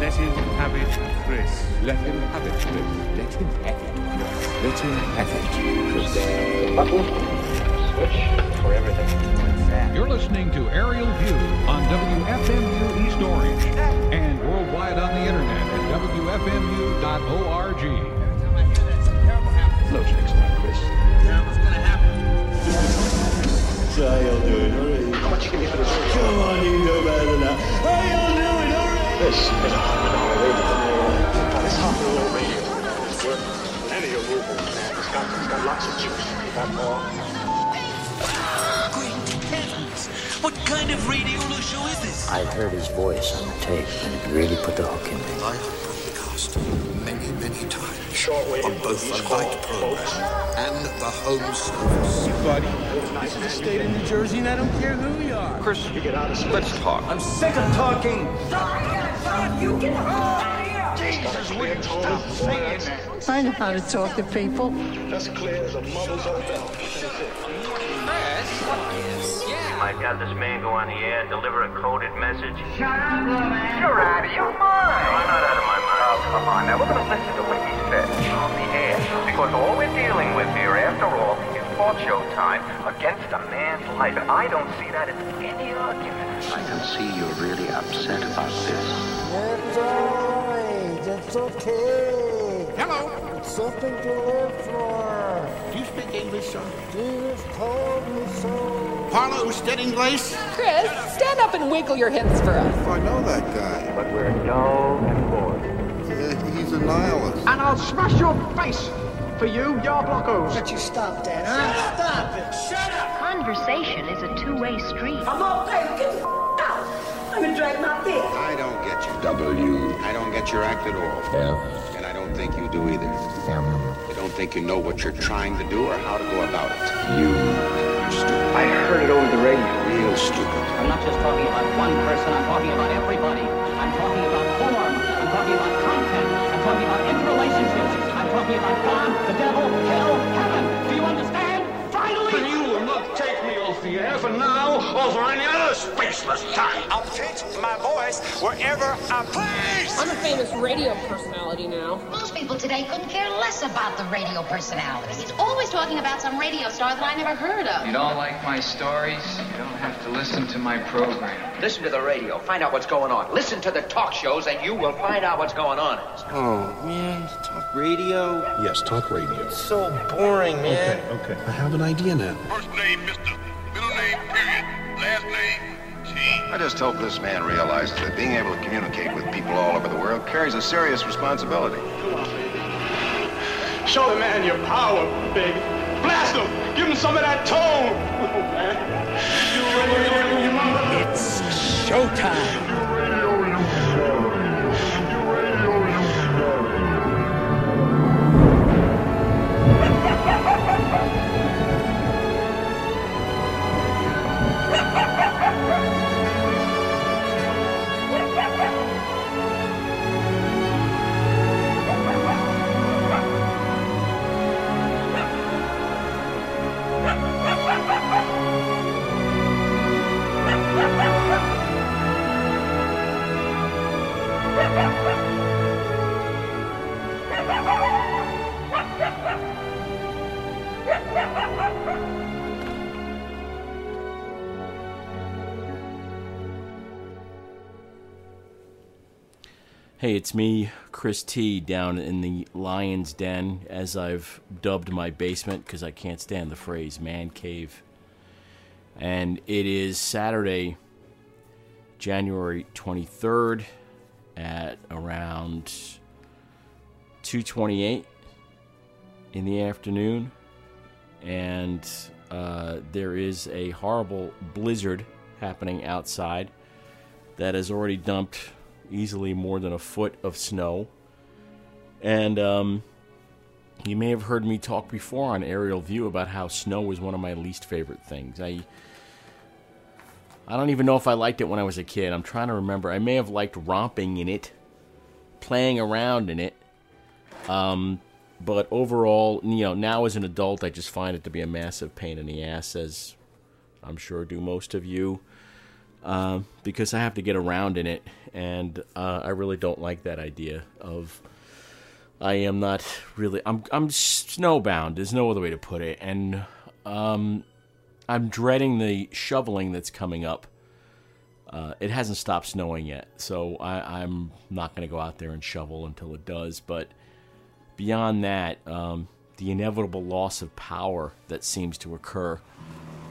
Let him have it, Chris. Let him have it, Chris. Let him have it. Let him have it, Chris. Button, switch for everything. You're listening to Aerial View on WFMU East Orange and worldwide on the internet at WFMU.org. No tricks, my Chris. So how y'all doing? All right. How much you give me for this? Come on, you know better than that. This is a hundred dollar radio. Now, this hundred radio is worth any of rubles. It's got, it's got lots of juice. You got more. Great heavens! What kind of radio show is this? I heard his voice on the tape, and it really put the hook in me. I have broadcast many, many times Shortwave, on both East the light Coast, program and the home service. Buddy, Nice man. state of New Jersey, and I don't care who you are. Chris, you get out of space. Let's talk. I'm sick of talking. Jesus, will you stop saying that? I know how to talk to people. That's clear as a mother's own bell. Might have this man go on the air and deliver a coded message. Shut up, little man. You're out of your mind. I'm not out of my mind. Oh, come on. Now, we're going to listen to what he said on the air. Because all we're dealing with here, after all, is talk show time against a man's life. And I don't see that as any argument. I can see you're really upset about this. It's all right. It's okay. Hello. It's something to live for. Do you speak English, sir? Jesus told me so. Parlor usted inglés? Chris, stand up and wiggle your hips for us. I know that guy. But we're dull and bored. Uh, he's a nihilist. And I'll smash your face for you, your blockos. But you stop that, huh? Stop it. Shut up. Conversation is a two-way street. I'm all day. Get the. I'm drag my feet. I don't get you. W. I don't get your act at all. F. And I don't think you do either. M. I don't think you know what you're trying to do or how to go about it. U. You're stupid. I heard it over the radio. Real stupid. I'm not just talking about one person, I'm talking about everybody. I'm talking about form, I'm talking about content, I'm talking about interrelationships, I'm talking about God, the devil, hell, heaven. Take off the air for now or for any other spaceless time. I'll pitch my voice wherever I please. I'm a famous radio personality now. Most people today couldn't care less about the radio personalities. It's always talking about some radio star that I never heard of. You don't like my stories? You don't have to listen to my program. Listen to the radio, find out what's going on. Listen to the talk shows, and you will find out what's going on. Oh, man. Talk radio? Yes, talk radio. So boring, man. Okay, Okay, I have an idea now. First name, Mr. I just hope this man realizes that being able to communicate with people all over the world carries a serious responsibility. Show the man your power, baby. Blast him. Give him some of that tone. It's showtime. Hey, it's me, Chris T, down in the Lion's Den, as I've dubbed my basement because I can't stand the phrase man cave. And it is Saturday, January 23rd at around 2:28 in the afternoon, and uh, there is a horrible blizzard happening outside that has already dumped easily more than a foot of snow. And um, you may have heard me talk before on Aerial View about how snow is one of my least favorite things. I I don't even know if I liked it when I was a kid. I'm trying to remember. I may have liked romping in it, playing around in it. Um, but overall, you know, now as an adult, I just find it to be a massive pain in the ass, as I'm sure do most of you. Um, because I have to get around in it, and uh, I really don't like that idea of. I am not really. I'm I'm snowbound. There's no other way to put it, and um, I'm dreading the shoveling that's coming up. Uh, it hasn't stopped snowing yet, so I, I'm not going to go out there and shovel until it does. But beyond that, um, the inevitable loss of power that seems to occur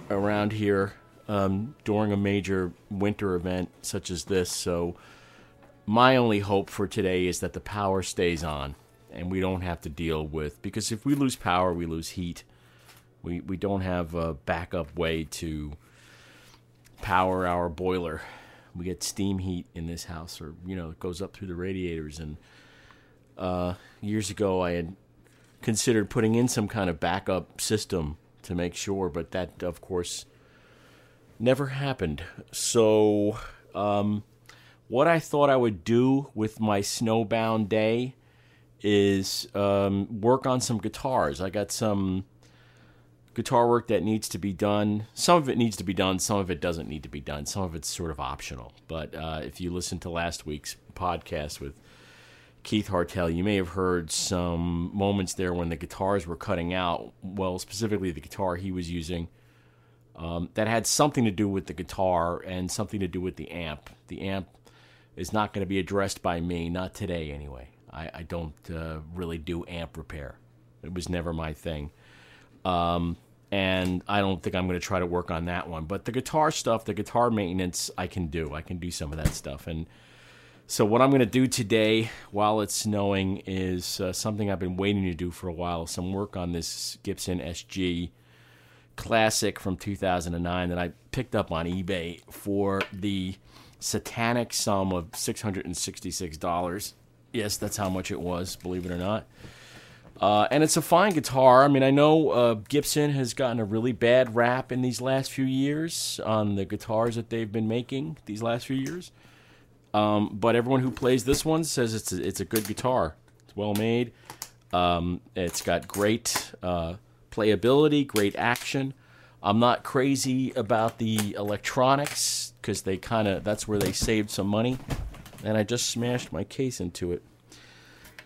around here um, during a major winter event such as this. So, my only hope for today is that the power stays on and we don't have to deal with because if we lose power, we lose heat. We we don't have a backup way to power our boiler. We get steam heat in this house, or you know, it goes up through the radiators. And uh, years ago, I had considered putting in some kind of backup system to make sure, but that, of course, never happened. So, um, what I thought I would do with my snowbound day is um, work on some guitars. I got some guitar work that needs to be done. Some of it needs to be done, some of it doesn't need to be done. Some of it's sort of optional. But uh, if you listen to last week's podcast with Keith Hartell, you may have heard some moments there when the guitars were cutting out. Well, specifically the guitar he was using. Um, that had something to do with the guitar and something to do with the amp. The amp is not going to be addressed by me, not today anyway. I, I don't uh, really do amp repair. It was never my thing. Um, and I don't think I'm going to try to work on that one. But the guitar stuff, the guitar maintenance, I can do. I can do some of that stuff. And so, what I'm going to do today while it's snowing is uh, something I've been waiting to do for a while some work on this Gibson SG Classic from 2009 that I picked up on eBay for the satanic sum of $666. Yes, that's how much it was, believe it or not. Uh, and it's a fine guitar. I mean, I know uh, Gibson has gotten a really bad rap in these last few years on the guitars that they've been making these last few years. Um, but everyone who plays this one says it's a, it's a good guitar. It's well made. Um, it's got great uh, playability, great action. I'm not crazy about the electronics because they kind of that's where they saved some money and I just smashed my case into it.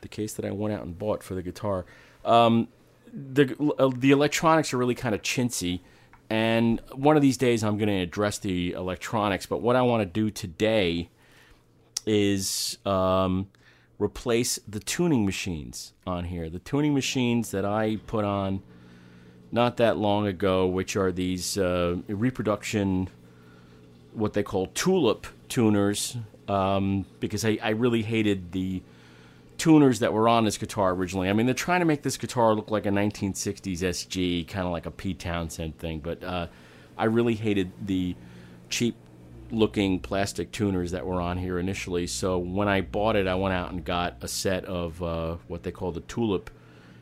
The case that I went out and bought for the guitar. Um, the uh, the electronics are really kind of chintzy, and one of these days I'm going to address the electronics. But what I want to do today is um, replace the tuning machines on here. The tuning machines that I put on not that long ago, which are these uh, reproduction, what they call tulip tuners um, because I, I really hated the tuners that were on this guitar originally. I mean, they're trying to make this guitar look like a 1960s SG, kind of like a Pete Townshend thing, but uh, I really hated the cheap looking plastic tuners that were on here initially. So when I bought it, I went out and got a set of uh, what they call the tulip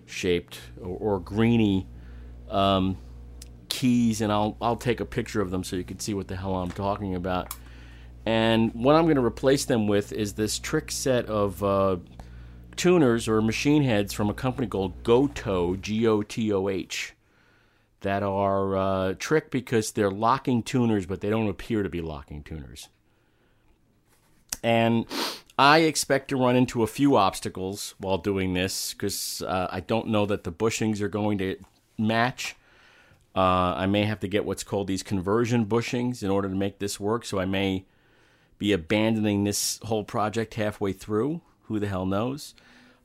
shaped or, or greeny um, keys, and I'll I'll take a picture of them so you can see what the hell I'm talking about. And what I'm going to replace them with is this trick set of uh, tuners or machine heads from a company called Gotoh, G O T O H, that are uh, trick because they're locking tuners, but they don't appear to be locking tuners. And I expect to run into a few obstacles while doing this because uh, I don't know that the bushings are going to match. Uh, I may have to get what's called these conversion bushings in order to make this work, so I may be abandoning this whole project halfway through. Who the hell knows?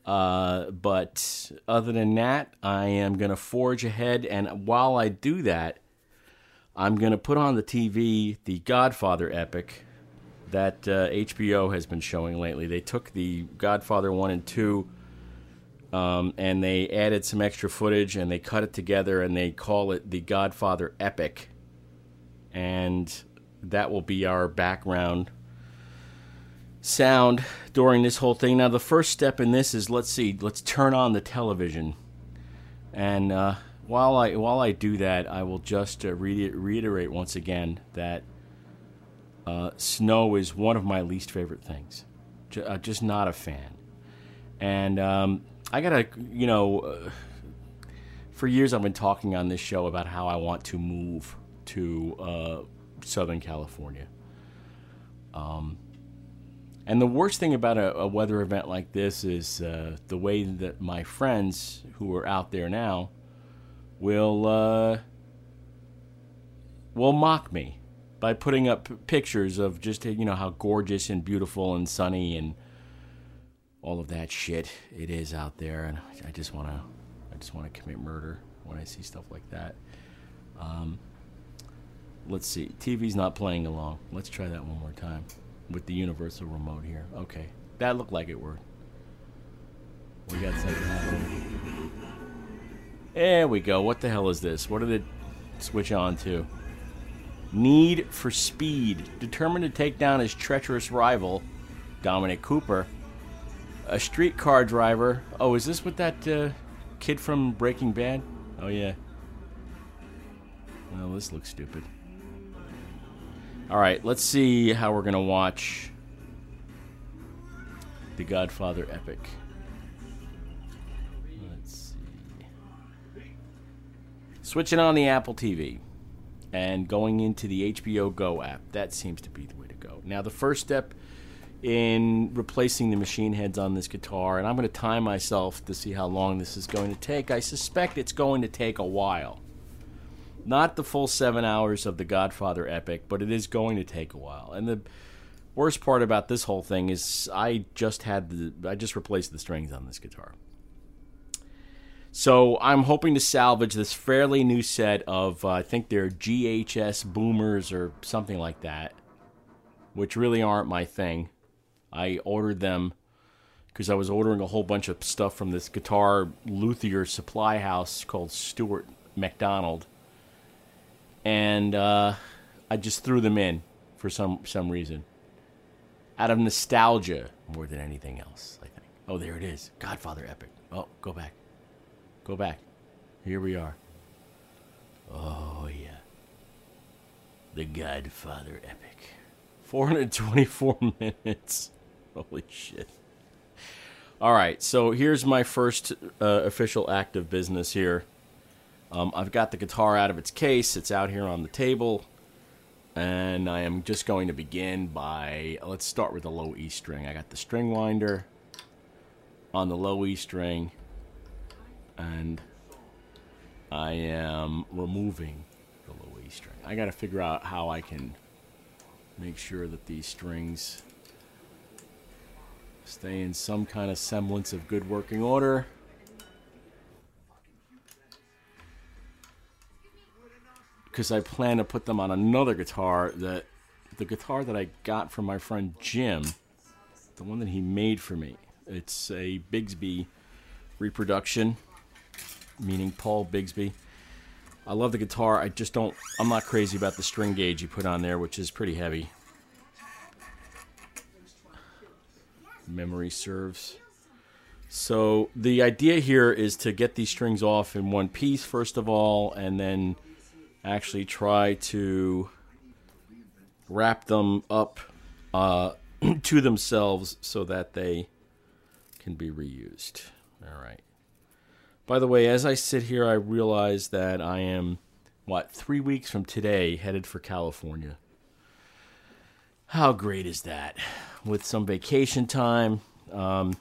Uh, but other than that, I am going to forge ahead. And while I do that, I'm going to put on the TV the Godfather epic that uh, HBO has been showing lately. They took the Godfather 1 and 2 um, and they added some extra footage and they cut it together and they call it the Godfather epic. And that will be our background sound during this whole thing. Now, the first step in this is let's see, let's turn on the television, and uh, while I while I do that, I will just uh, re- reiterate once again that uh, snow is one of my least favorite things. J- uh, just not a fan, and um, I gotta, you know. Uh, for years, I've been talking on this show about how I want to move to uh, Southern California Um, and the worst thing about a, a weather event like this is uh, the way that my friends who are out there now will uh, will mock me by putting up pictures of just you know how gorgeous and beautiful and sunny and all of that shit it is out there, and I just want to I just want to commit murder when I see stuff like that. Um, let's see, TV's not playing along. Let's try that one more time with the universal remote here. Okay, that looked like it worked. We got something happening. There we go. What the hell is this? What did it switch on to? Need for Speed. Determined to take down his treacherous rival, Dominic Cooper. A streetcar driver. Oh, is this with that uh, kid from Breaking Bad? Oh, yeah. Well, this looks stupid. All right, let's see how we're going to watch The Godfather epic. Let's see. Switching on the Apple TV and going into the HBO Go app. That seems to be the way to go. Now, the first step in replacing the machine heads on this guitar, and I'm going to time myself to see how long this is going to take. I suspect it's going to take a while. Not the full seven hours of the Godfather epic, but it is going to take a while. And the worst part about this whole thing is I just had the I just replaced the strings on this guitar. So I'm hoping to salvage this fairly new set of uh, I think they're GHS boomers or something like that, which really aren't my thing. I ordered them because I was ordering a whole bunch of stuff from this guitar luthier supply house called Stewart McDonald, and uh, I just threw them in for some some reason, out of nostalgia more than anything else. I think. Oh, there it is, Godfather Epic. Oh, go back, go back. Here we are. Oh yeah, the Godfather Epic. 424 minutes. Holy shit. All right, so here's my first uh, official act of business here. Um, I've got the guitar out of its case, it's out here on the table, and I am just going to begin by let's start with the low E string. I got the string winder on the low E string, and I am removing the low E string. I got to figure out how I can make sure that these strings stay in some kind of semblance of good working order. Because I plan to put them on another guitar that the guitar that I got from my friend Jim, the one that he made for me. It's a Bigsby reproduction, meaning Paul Bigsby. I love the guitar. I just don't. I'm not crazy about the string gauge you put on there, which is pretty heavy. Memory serves. So the idea here is to get these strings off in one piece first of all, and then actually try to wrap them up uh, to themselves so that they can be reused. All right. By the way, as I sit here, I realize that I am, what, three weeks from today headed for California. How great is that? With some vacation time. Um,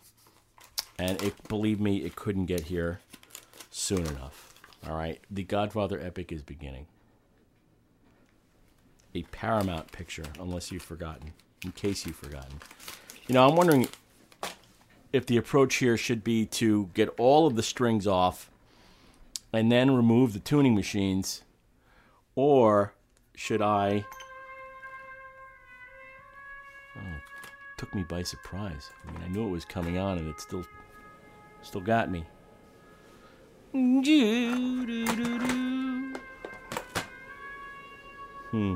and it, believe me, it couldn't get here soon enough. All right. The Godfather epic is beginning. A Paramount picture, unless you've forgotten. In case you've forgotten. You know, I'm wondering if the approach here should be to get all of the strings off and then remove the tuning machines, or should I? Took me by surprise. I mean, I knew it was coming on, and it still, still got me. Hmm.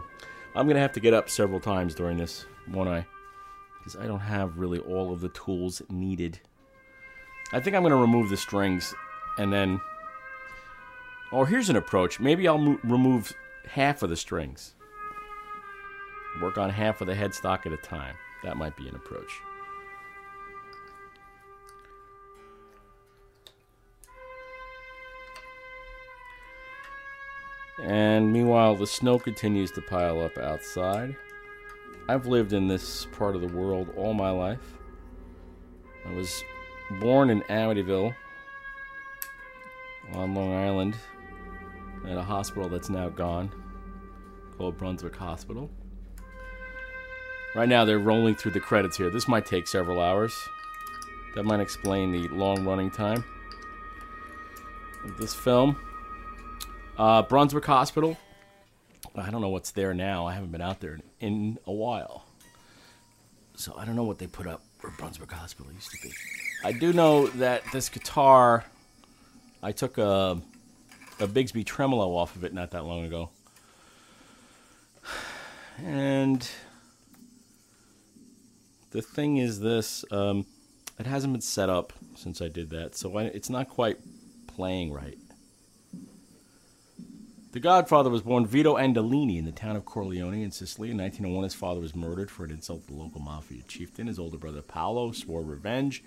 I'm gonna have to get up several times during this, won't I? because I don't have really all of the tools needed. I think I'm to remove the strings and then. Oh, here's an approach. Maybe I'll mo- remove half of the strings. Work on half of the headstock at a time. That might be an approach. And meanwhile, the snow continues to pile up outside. I've lived in this part of the world all my life. I was born in Amityville on Long Island at a hospital that's now gone called Brunswick Hospital. Right now, they're rolling through the credits here. This might take several hours. That might explain the long running time of this film. Uh, Brunswick Hospital. I don't know what's there now. I haven't been out there in a while. So I don't know what they put up where Brunswick Hospital used to be. I do know that this guitar, I took a, a Bigsby tremolo off of it not that long ago. And the thing is this um, it hasn't been set up since I did that, so I, it's not quite playing right. The Godfather was born Vito Andolini in the town of Corleone in Sicily. In 1901, his father was murdered for an insult to the local mafia chieftain. His older brother Paolo swore revenge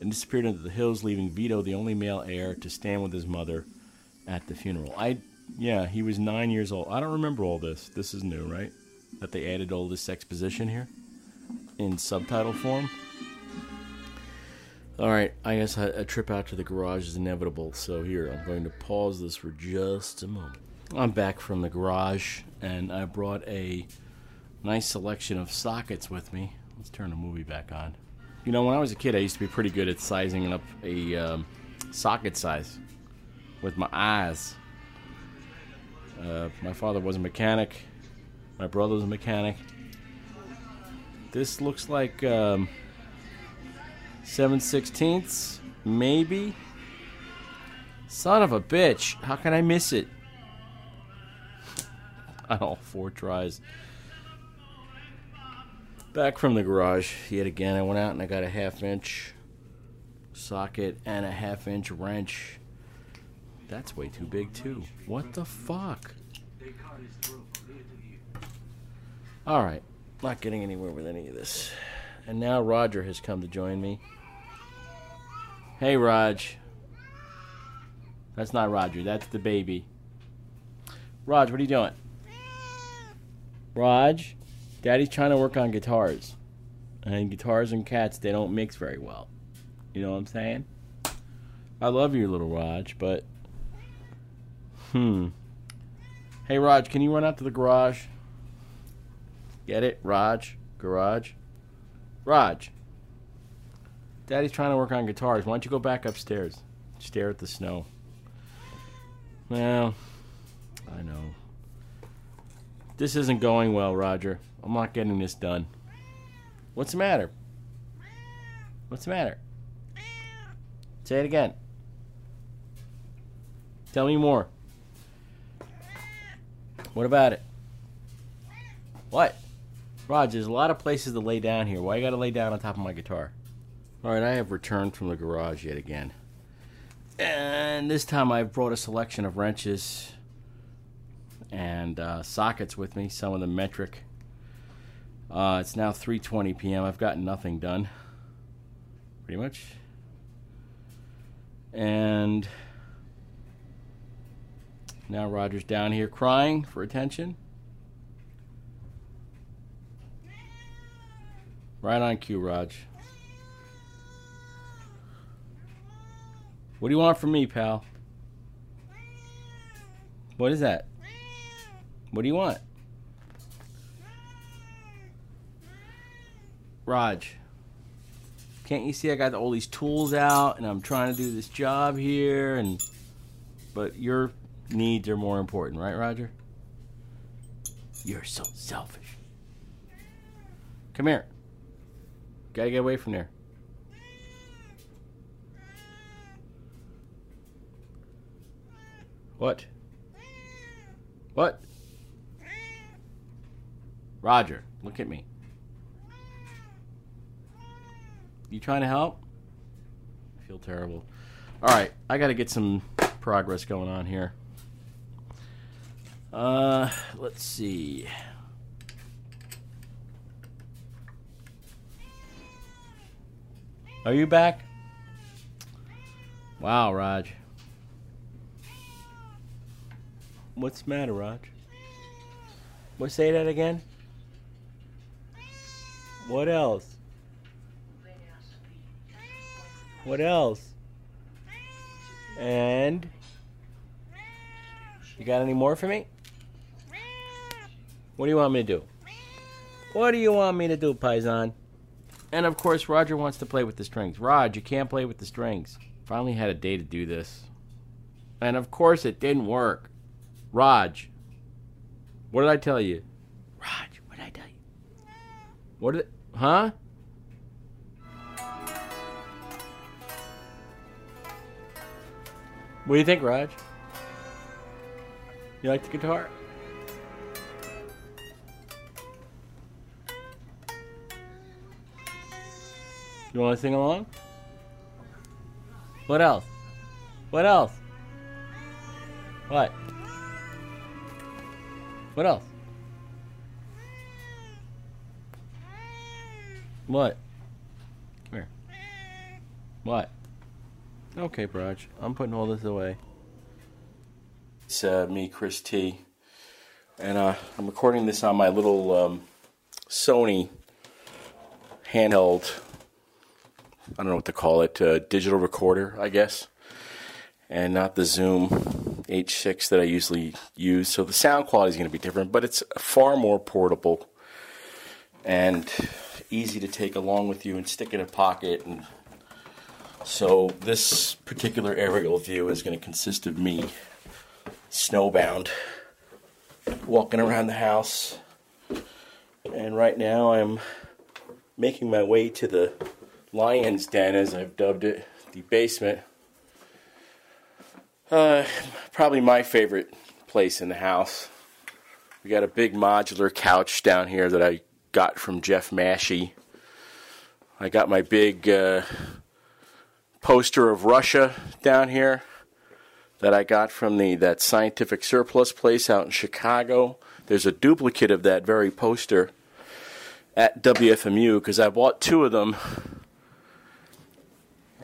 and disappeared into the hills, leaving Vito the only male heir to stand with his mother at the funeral. I, yeah, he was nine years old. I don't remember all this. This is new, right? That they added all this exposition here in subtitle form. All right, I guess a, trip out to the garage is inevitable. So here, I'm going to pause this for just a moment. I'm back from the garage, and I brought a nice selection of sockets with me. Let's turn the movie back on. You know, when I was a kid, I used to be pretty good at sizing up a um, socket size with my eyes. Uh, my father was a mechanic. My brother was a mechanic. This looks like um, 7 sixteenths, maybe. Son of a bitch. How can I miss it? On all four tries. Back from the garage yet again. I went out and I got a half inch socket and a half inch wrench. That's way too big, too. What the fuck? Alright. Not getting anywhere with any of this. And now Roger has come to join me. Hey, Raj. That's not Roger. That's the baby. Raj, what are you doing? Raj, Daddy's trying to work on guitars. And guitars and cats, they don't mix very well. You know what I'm saying? I love you, little Raj, but. Hmm. Hey, Raj, can you run out to the garage? Get it? Raj? Garage? Raj. Daddy's trying to work on guitars. Why don't you go back upstairs? Stare at the snow. Well, I know. This isn't going well, Roger. I'm not getting this done. What's the matter? What's the matter? Say it again. Tell me more. What about it? What? Raj, there's a lot of places to lay down here. Why you gotta lay down on top of my guitar? Alright, I have returned from the garage yet again. And this time I've brought a selection of wrenches and uh, sockets with me, some of the metric. Uh, it's now 3:20 p.m. I've gotten nothing done, pretty much. And now Roger's down here crying for attention. Right on cue, Raj. What do you want from me, pal? What is that? What do you want? Raj, can't you see I got all these tools out and I'm trying to do this job here and but your needs are more important, right, Roger? You're so selfish. Come here. Gotta get away from there. What? What? Roger, look at me. You trying to help? I feel terrible. All right, I got to get some progress going on here. Uh, let's see. Are you back? Wow, Raj. What's the matter, Raj? What say that again? What else? What else? And you got any more for me? What do you want me to do? What do you want me to do, Paisan? And of course, Roger wants to play with the strings. Rod, you can't play with the strings. Finally had a day to do this. And of course, it didn't work. Raj, what did I tell you? Raj, what did I tell you? What did, It, huh? What do you think, Raj? You like the guitar? You want to sing along? What else? What else? What? What else? What? Where? What? Okay, Braj. I'm putting all this away. It's uh, me, Chris T. And uh, I'm recording this on my little um, Sony handheld, I don't know what to call it, digital recorder, I guess. And not the Zoom H6 that I usually use. So the sound quality is going to be different, but it's far more portable and easy to take along with you and stick in a pocket. And so this particular aerial view is going to consist of me snowbound walking around the house. And right now I'm making my way to the lion's den, as I've dubbed it, the basement. Uh, probably my favorite place in the house. We got a big modular couch down here that I got from Jeff Mashey. I got my big uh, poster of Russia down here that I got from the that scientific surplus place out in Chicago. There's a duplicate of that very poster at WFMU because I bought two of them,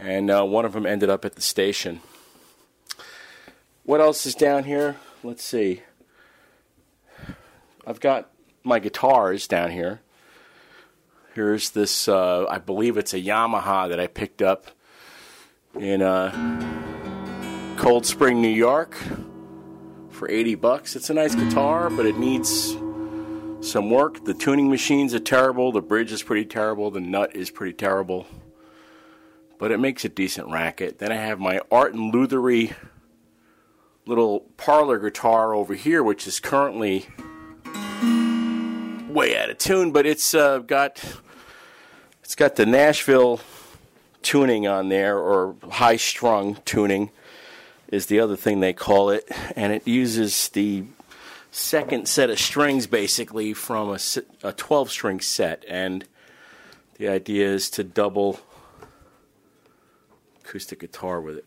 and uh, one of them ended up at the station. What else is down here? Let's see. I've got my guitars down here. Here's this, uh, I believe it's a Yamaha that I picked up in uh, Cold Spring, New York for 80 bucks. It's a nice guitar, but it needs some work. The tuning machines are terrible, the bridge is pretty terrible, the nut is pretty terrible, but it makes a decent racket. Then I have my Art and Lutherie little parlor guitar over here, which is currently way out of tune, but it's uh, got it's got the Nashville tuning on there, or high strung tuning is the other thing they call it, and it uses the second set of strings basically from a, a 12 string set, and the idea is to double acoustic guitar with it.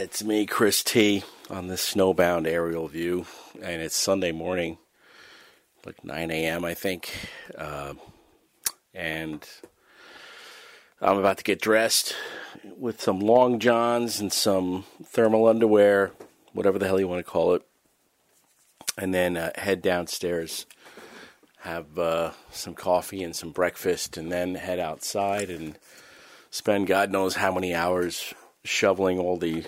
It's me, Chris T, on this snowbound aerial view, and it's Sunday morning, like 9 a.m., I think. Uh, and I'm about to get dressed with some long johns and some thermal underwear, whatever the hell you want to call it, and then uh, head downstairs, have uh, some coffee and some breakfast, and then head outside and spend God knows how many hours shoveling all the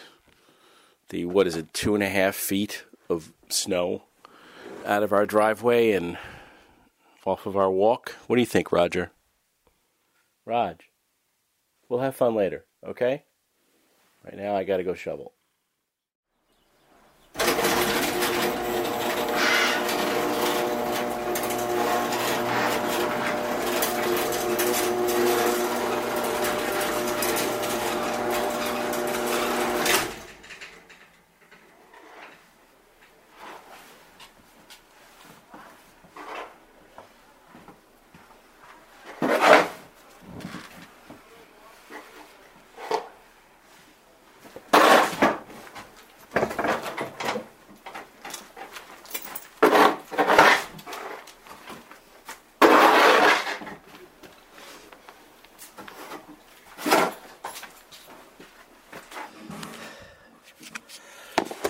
the what is it two and a half feet of snow out of our driveway and off of our walk. What do you think, Roger? Raj, we'll have fun later, okay? Right now, I got to go shovel.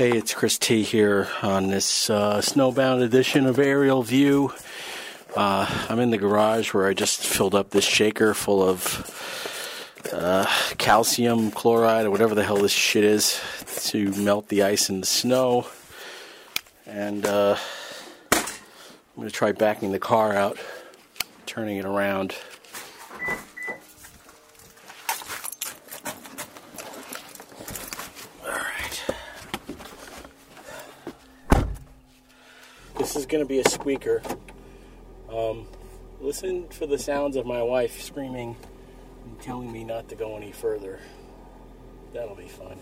Hey, it's Chris T here on this uh, snowbound edition of Aerial View. Uh, I'm in the garage where I just filled up this shaker full of uh, calcium chloride or whatever the hell this shit is to melt the ice and the snow. And uh, I'm going to try backing the car out, turning it around. This is going to be a squeaker. Um, listen for the sounds of my wife screaming and telling me not to go any further. That'll be fun.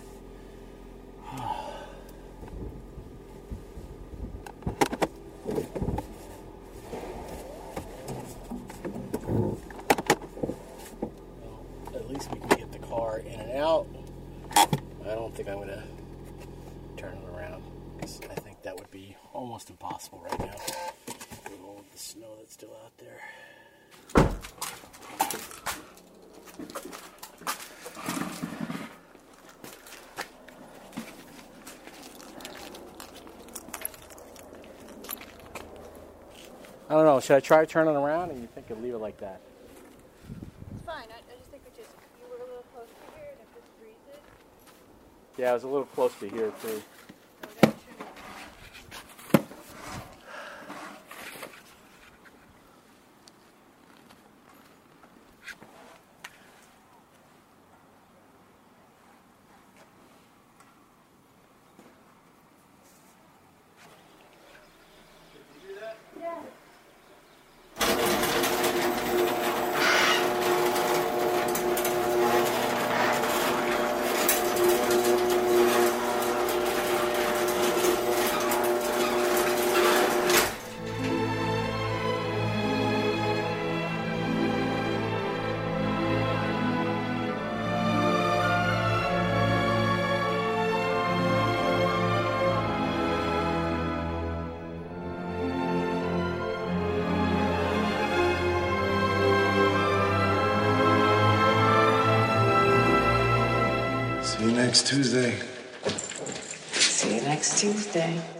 At least we can get the car in and out. I don't think I'm going to turn it around that would be almost impossible right now with all the snow that's still out there. I don't know. Should I try turning around, or you think I'd leave it like that? It's fine. I, I just think we just you were a little close to here, and if this breezes, Yeah, I was a little close to here too. Next Tuesday. See you next Tuesday.